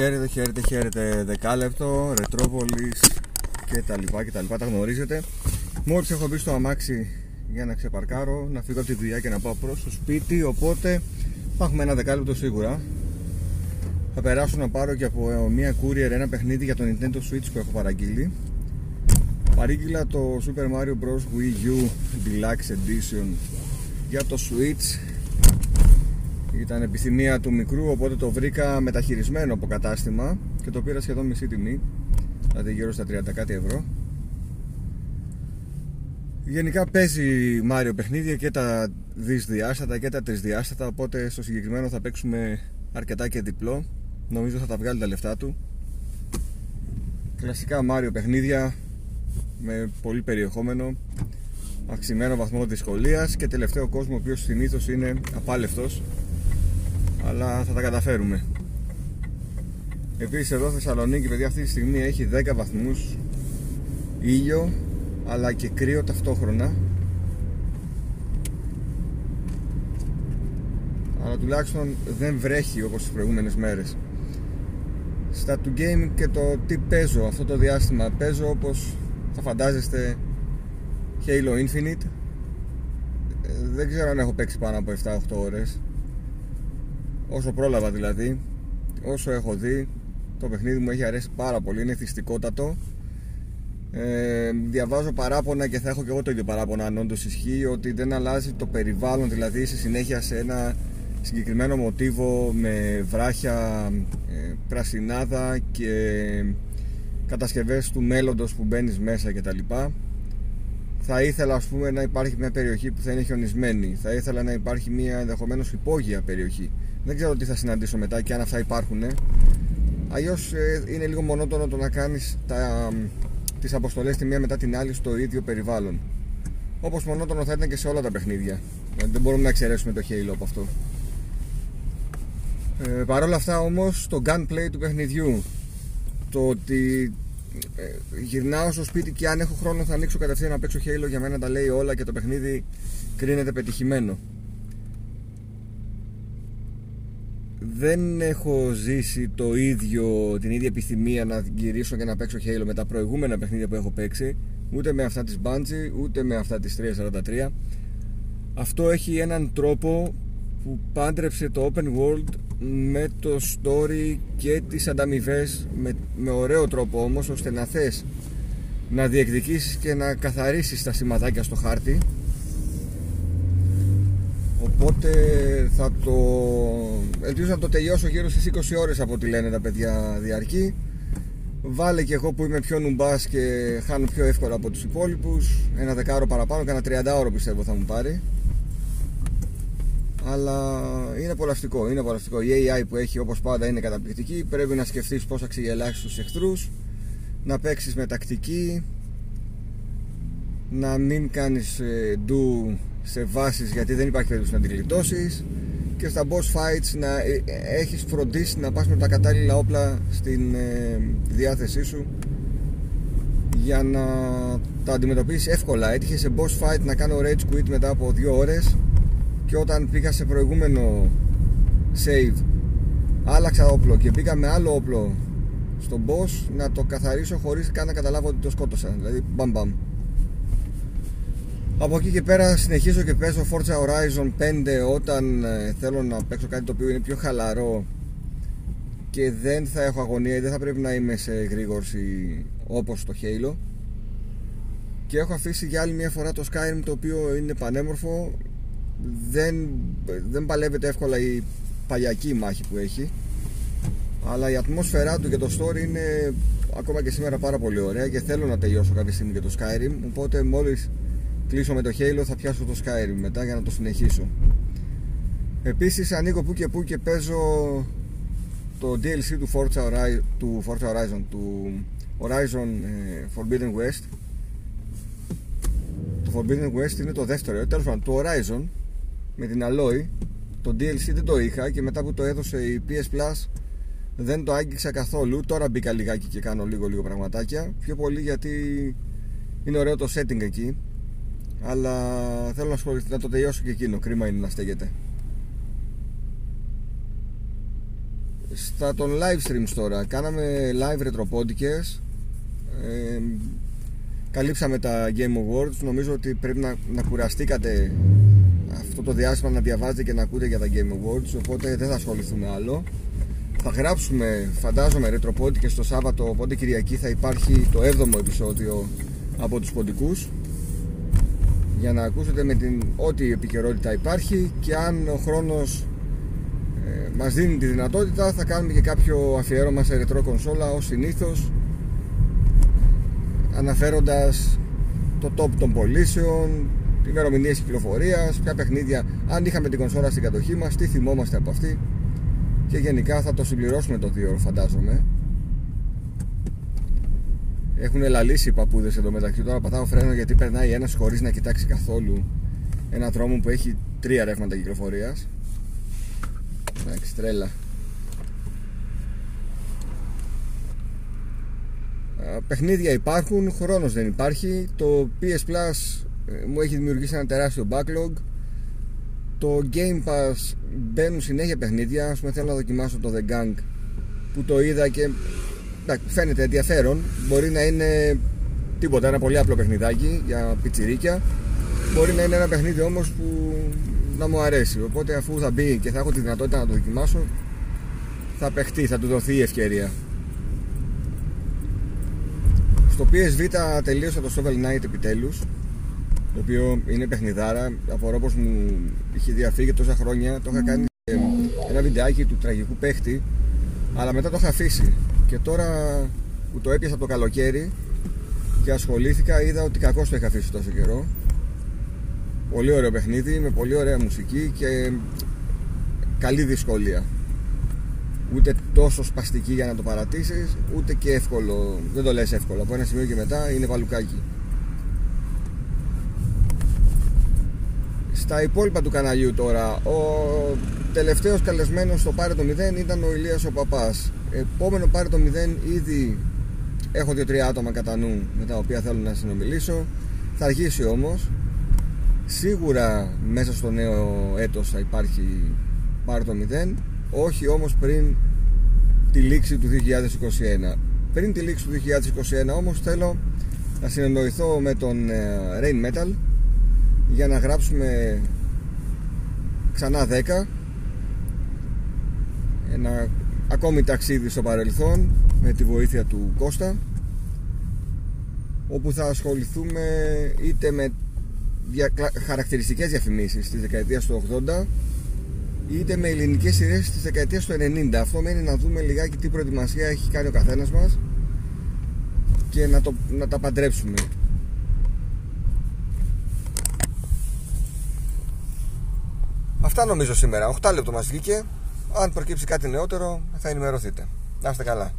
Χαίρετε, χαίρετε, χαίρετε. Δεκάλεπτο, Ρετρόπολης και τα λοιπά και τα λοιπά. Τα γνωρίζετε. Μόλις έχω μπει στο αμάξι για να ξεπαρκάρω, να φύγω από τη δουλειά και να πάω προς το σπίτι. Οπότε θα έχουμε ένα δεκάλεπτο σίγουρα. Θα περάσω να πάρω και από μια courier ένα παιχνίδι για το Nintendo Switch που έχω παραγγείλει. Παρήγγειλα το Super Mario Bros. Wii U Deluxe Edition για το Switch ήταν επιθυμία του μικρού οπότε το βρήκα μεταχειρισμένο από κατάστημα και το πήρα σχεδόν μισή τιμή. Δηλαδή γύρω στα 30 κάτι ευρώ. Γενικά παίζει Μάριο παιχνίδια και τα δυσδιάστατα και τα τρισδιάστατα οπότε στο συγκεκριμένο θα παίξουμε αρκετά και διπλό. Νομίζω θα τα βγάλει τα λεφτά του. Κλασικά Μάριο παιχνίδια με πολύ περιεχόμενο αυξημένο βαθμό δυσκολίας και τελευταίο κόσμο ο οποίος συνήθως είναι απάλευτος αλλά θα τα καταφέρουμε. Επίσης εδώ Θεσσαλονίκη παιδιά αυτή τη στιγμή έχει 10 βαθμούς ήλιο αλλά και κρύο ταυτόχρονα. Αλλά τουλάχιστον δεν βρέχει όπως τις προηγούμενες μέρες. Στα του gaming και το τι παίζω αυτό το διάστημα παίζω όπως θα φαντάζεστε Halo Infinite. Ε, δεν ξέρω αν έχω παίξει πάνω από 7-8 ώρες όσο πρόλαβα δηλαδή όσο έχω δει το παιχνίδι μου έχει αρέσει πάρα πολύ είναι θυστικότατο. Ε, διαβάζω παράπονα και θα έχω και εγώ το ίδιο παράπονα αν όντως ισχύει ότι δεν αλλάζει το περιβάλλον δηλαδή σε συνέχεια σε ένα συγκεκριμένο μοτίβο με βράχια ε, πρασινάδα και κατασκευές του μέλλοντος που μπαίνεις μέσα κτλ θα ήθελα ας πούμε να υπάρχει μια περιοχή που θα είναι χιονισμένη θα ήθελα να υπάρχει μια ενδεχομένως υπόγεια περιοχή δεν ξέρω τι θα συναντήσω μετά και αν αυτά υπάρχουν. Αλλιώς ε, είναι λίγο μονότονο το να κάνεις τις αποστολές τη μία μετά την άλλη στο ίδιο περιβάλλον. Όπως μονότονο θα ήταν και σε όλα τα παιχνίδια. Ε, δεν μπορούμε να εξαιρέσουμε το Halo από αυτό. Ε, Παρ' όλα αυτά όμως το gunplay του παιχνιδιού το ότι ε, γυρνάω στο σπίτι και αν έχω χρόνο θα ανοίξω κατευθείαν να παίξω Halo. Για μένα τα λέει όλα και το παιχνίδι κρίνεται πετυχημένο. Δεν έχω ζήσει το ίδιο, την ίδια επιθυμία να γυρίσω και να παίξω Halo με τα προηγούμενα παιχνίδια που έχω παίξει ούτε με αυτά της Bungie ούτε με αυτά της 343 αυτό έχει έναν τρόπο που πάντρεψε το open world με το story και τις ανταμοιβές με, με ωραίο τρόπο όμως ώστε να θες να διεκδικήσεις και να καθαρίσεις τα σημαδάκια στο χάρτη. Οπότε θα το... Ελπίζω να το τελειώσω γύρω στις 20 ώρες από ό,τι λένε τα παιδιά διαρκεί Βάλε και εγώ που είμαι πιο νουμπάς και χάνω πιο εύκολα από τους υπόλοιπους. Ένα δεκάρο παραπάνω, κάνα 30 ώρο πιστεύω θα μου πάρει αλλά είναι απολαυστικό, είναι απολαυστικό. Η AI που έχει όπως πάντα είναι καταπληκτική. Πρέπει να σκεφτείς πώς θα ξεγελάσεις τους εχθρούς, να παίξεις με τακτική, να μην κάνεις do ε, σε βάσεις γιατί δεν υπάρχει περίπτωση να την γλιτώσεις και στα boss fights να ε, έχεις φροντίσει να πας με τα κατάλληλα όπλα στην ε, διάθεσή σου για να τα αντιμετωπίσεις εύκολα έτυχε σε boss fight να κάνω rage quit μετά από δύο ώρες και όταν πήγα σε προηγούμενο save άλλαξα όπλο και πήγα με άλλο όπλο στον boss να το καθαρίσω χωρίς καν να καταλάβω ότι το σκότωσα. Δηλαδή μπαμ μπαμ. Από εκεί και πέρα συνεχίζω και παίζω Forza Horizon 5 όταν ε, θέλω να παίξω κάτι το οποίο είναι πιο χαλαρό και δεν θα έχω αγωνία ή δεν θα πρέπει να είμαι σε γρήγορση όπως το Halo. Και έχω αφήσει για άλλη μια φορά το Skyrim το οποίο είναι πανέμορφο δεν, δεν παλεύεται εύκολα η παλιακή μάχη που έχει. Αλλά η ατμόσφαιρά του και το story είναι ακόμα και σήμερα πάρα πολύ ωραία και θέλω να τελειώσω κάποια στιγμή και το Skyrim. Οπότε μόλις κλείσω με το Halo θα πιάσω το Skyrim μετά για να το συνεχίσω. Επίσης ανοίγω που και που και παίζω το DLC του Forza Horizon του, Forza Horizon, του Horizon ε, Forbidden West. Το Forbidden West είναι το δεύτερο τέλος πάντων το Horizon με την Alloy το DLC δεν το είχα και μετά που το έδωσε η PS Plus δεν το άγγιξα καθόλου. Τώρα μπήκα λιγάκι και κάνω λίγο λίγο πραγματάκια. Πιο πολύ γιατί είναι ωραίο το setting εκεί. Αλλά θέλω να ασχοληθώ να το τελειώσω και εκείνο. Κρίμα είναι να στέγεται. Στα των live streams τώρα. Κάναμε live ρετροπόντικες ε, Καλύψαμε τα Game Awards. Νομίζω ότι πρέπει να, να κουραστήκατε Αυτό το διάστημα να διαβάζετε και να ακούτε για τα Game Awards Οπότε δεν θα ασχοληθούμε άλλο. Θα γράψουμε φαντάζομαι ρετροπόντικες το Σάββατο Οπότε Κυριακή θα υπάρχει το 7ο επεισόδιο Από τους ποντικούς. Για να ακούσετε με την ό,τι επικαιρότητα υπάρχει και αν ο χρόνος ε, μας δίνει τη δυνατότητα θα κάνουμε και κάποιο αφιέρωμα σε ρετρό κονσόλα ως συνήθως αναφέροντας το top των πωλήσεων ημερομηνίες κυκλοφορίας, ποια παιχνίδια, αν είχαμε την κονσόλα στην κατοχή μας, τι θυμόμαστε από αυτή και γενικά θα το συμπληρώσουμε το δύο φαντάζομαι. Έχουν λαλήσει οι παππούδες εδώ μεταξύ. Τώρα πατάω φρένο γιατί περνάει ένας χωρίς να κοιτάξει καθόλου ένα δρόμο που έχει τρία ρεύματα κυκλοφορίας. Εντάξει, τρέλα. Παιχνίδια υπάρχουν, χρόνος δεν υπάρχει Το PS Plus ε, μου έχει δημιουργήσει ένα τεράστιο backlog Το Game Pass μπαίνουν συνέχεια παιχνίδια Ας πούμε θέλω να δοκιμάσω το The Gang Που το είδα και φαίνεται ενδιαφέρον. Μπορεί να είναι τίποτα, ένα πολύ απλό παιχνιδάκι για πιτσιρίκια. Μπορεί να είναι ένα παιχνίδι όμως που να μου αρέσει. Οπότε αφού θα μπει και θα έχω τη δυνατότητα να το δοκιμάσω, θα παιχτεί, θα του δοθεί η ευκαιρία. Στο PSV τελείωσα το Shovel Knight επιτέλους. Το οποίο είναι παιχνιδάρα. Απορώ πως μου είχε διαφύγει τόσα χρόνια. Το είχα κάνει ένα βιντεάκι του τραγικού παίχτη. Αλλά μετά το είχα αφήσει και τώρα που το έπιασα το καλοκαίρι και ασχολήθηκα είδα ότι κακό το είχα αφήσει τόσο καιρό πολύ ωραίο παιχνίδι με πολύ ωραία μουσική και καλή δυσκολία ούτε τόσο σπαστική για να το παρατήσεις ούτε και εύκολο δεν το λες εύκολο από ένα σημείο και μετά είναι παλουκάκι στα υπόλοιπα του καναλιού τώρα ο τελευταίος καλεσμένος στο Πάρε το 0 ήταν ο Ηλίας ο Παπάς. Επόμενο Πάρε το 0 ήδη έχω 2-3 άτομα κατά νου με τα οποία θέλω να συνομιλήσω. Θα αργήσει όμως. Σίγουρα μέσα στο νέο έτος θα υπάρχει Πάρε το 0 όχι όμως πριν τη λήξη του 2021 πριν τη λήξη του 2021 όμως θέλω να συνεννοηθώ με τον ε, Rain Metal για να γράψουμε ξανά 10 ένα ακόμη ταξίδι στο παρελθόν με τη βοήθεια του Κώστα όπου θα ασχοληθούμε είτε με δια... χαρακτηριστικές διαφημίσεις της δεκαετίας του 80 είτε με ελληνικές σειρές της δεκαετίας του 90 αυτό μένει να δούμε λιγάκι τι προετοιμασία έχει κάνει ο καθένας μας και να, το, να τα παντρέψουμε Αυτά νομίζω σήμερα. 8 λεπτό μας βγήκε. Αν προκύψει κάτι νεότερο θα ενημερωθείτε. Να είστε καλά.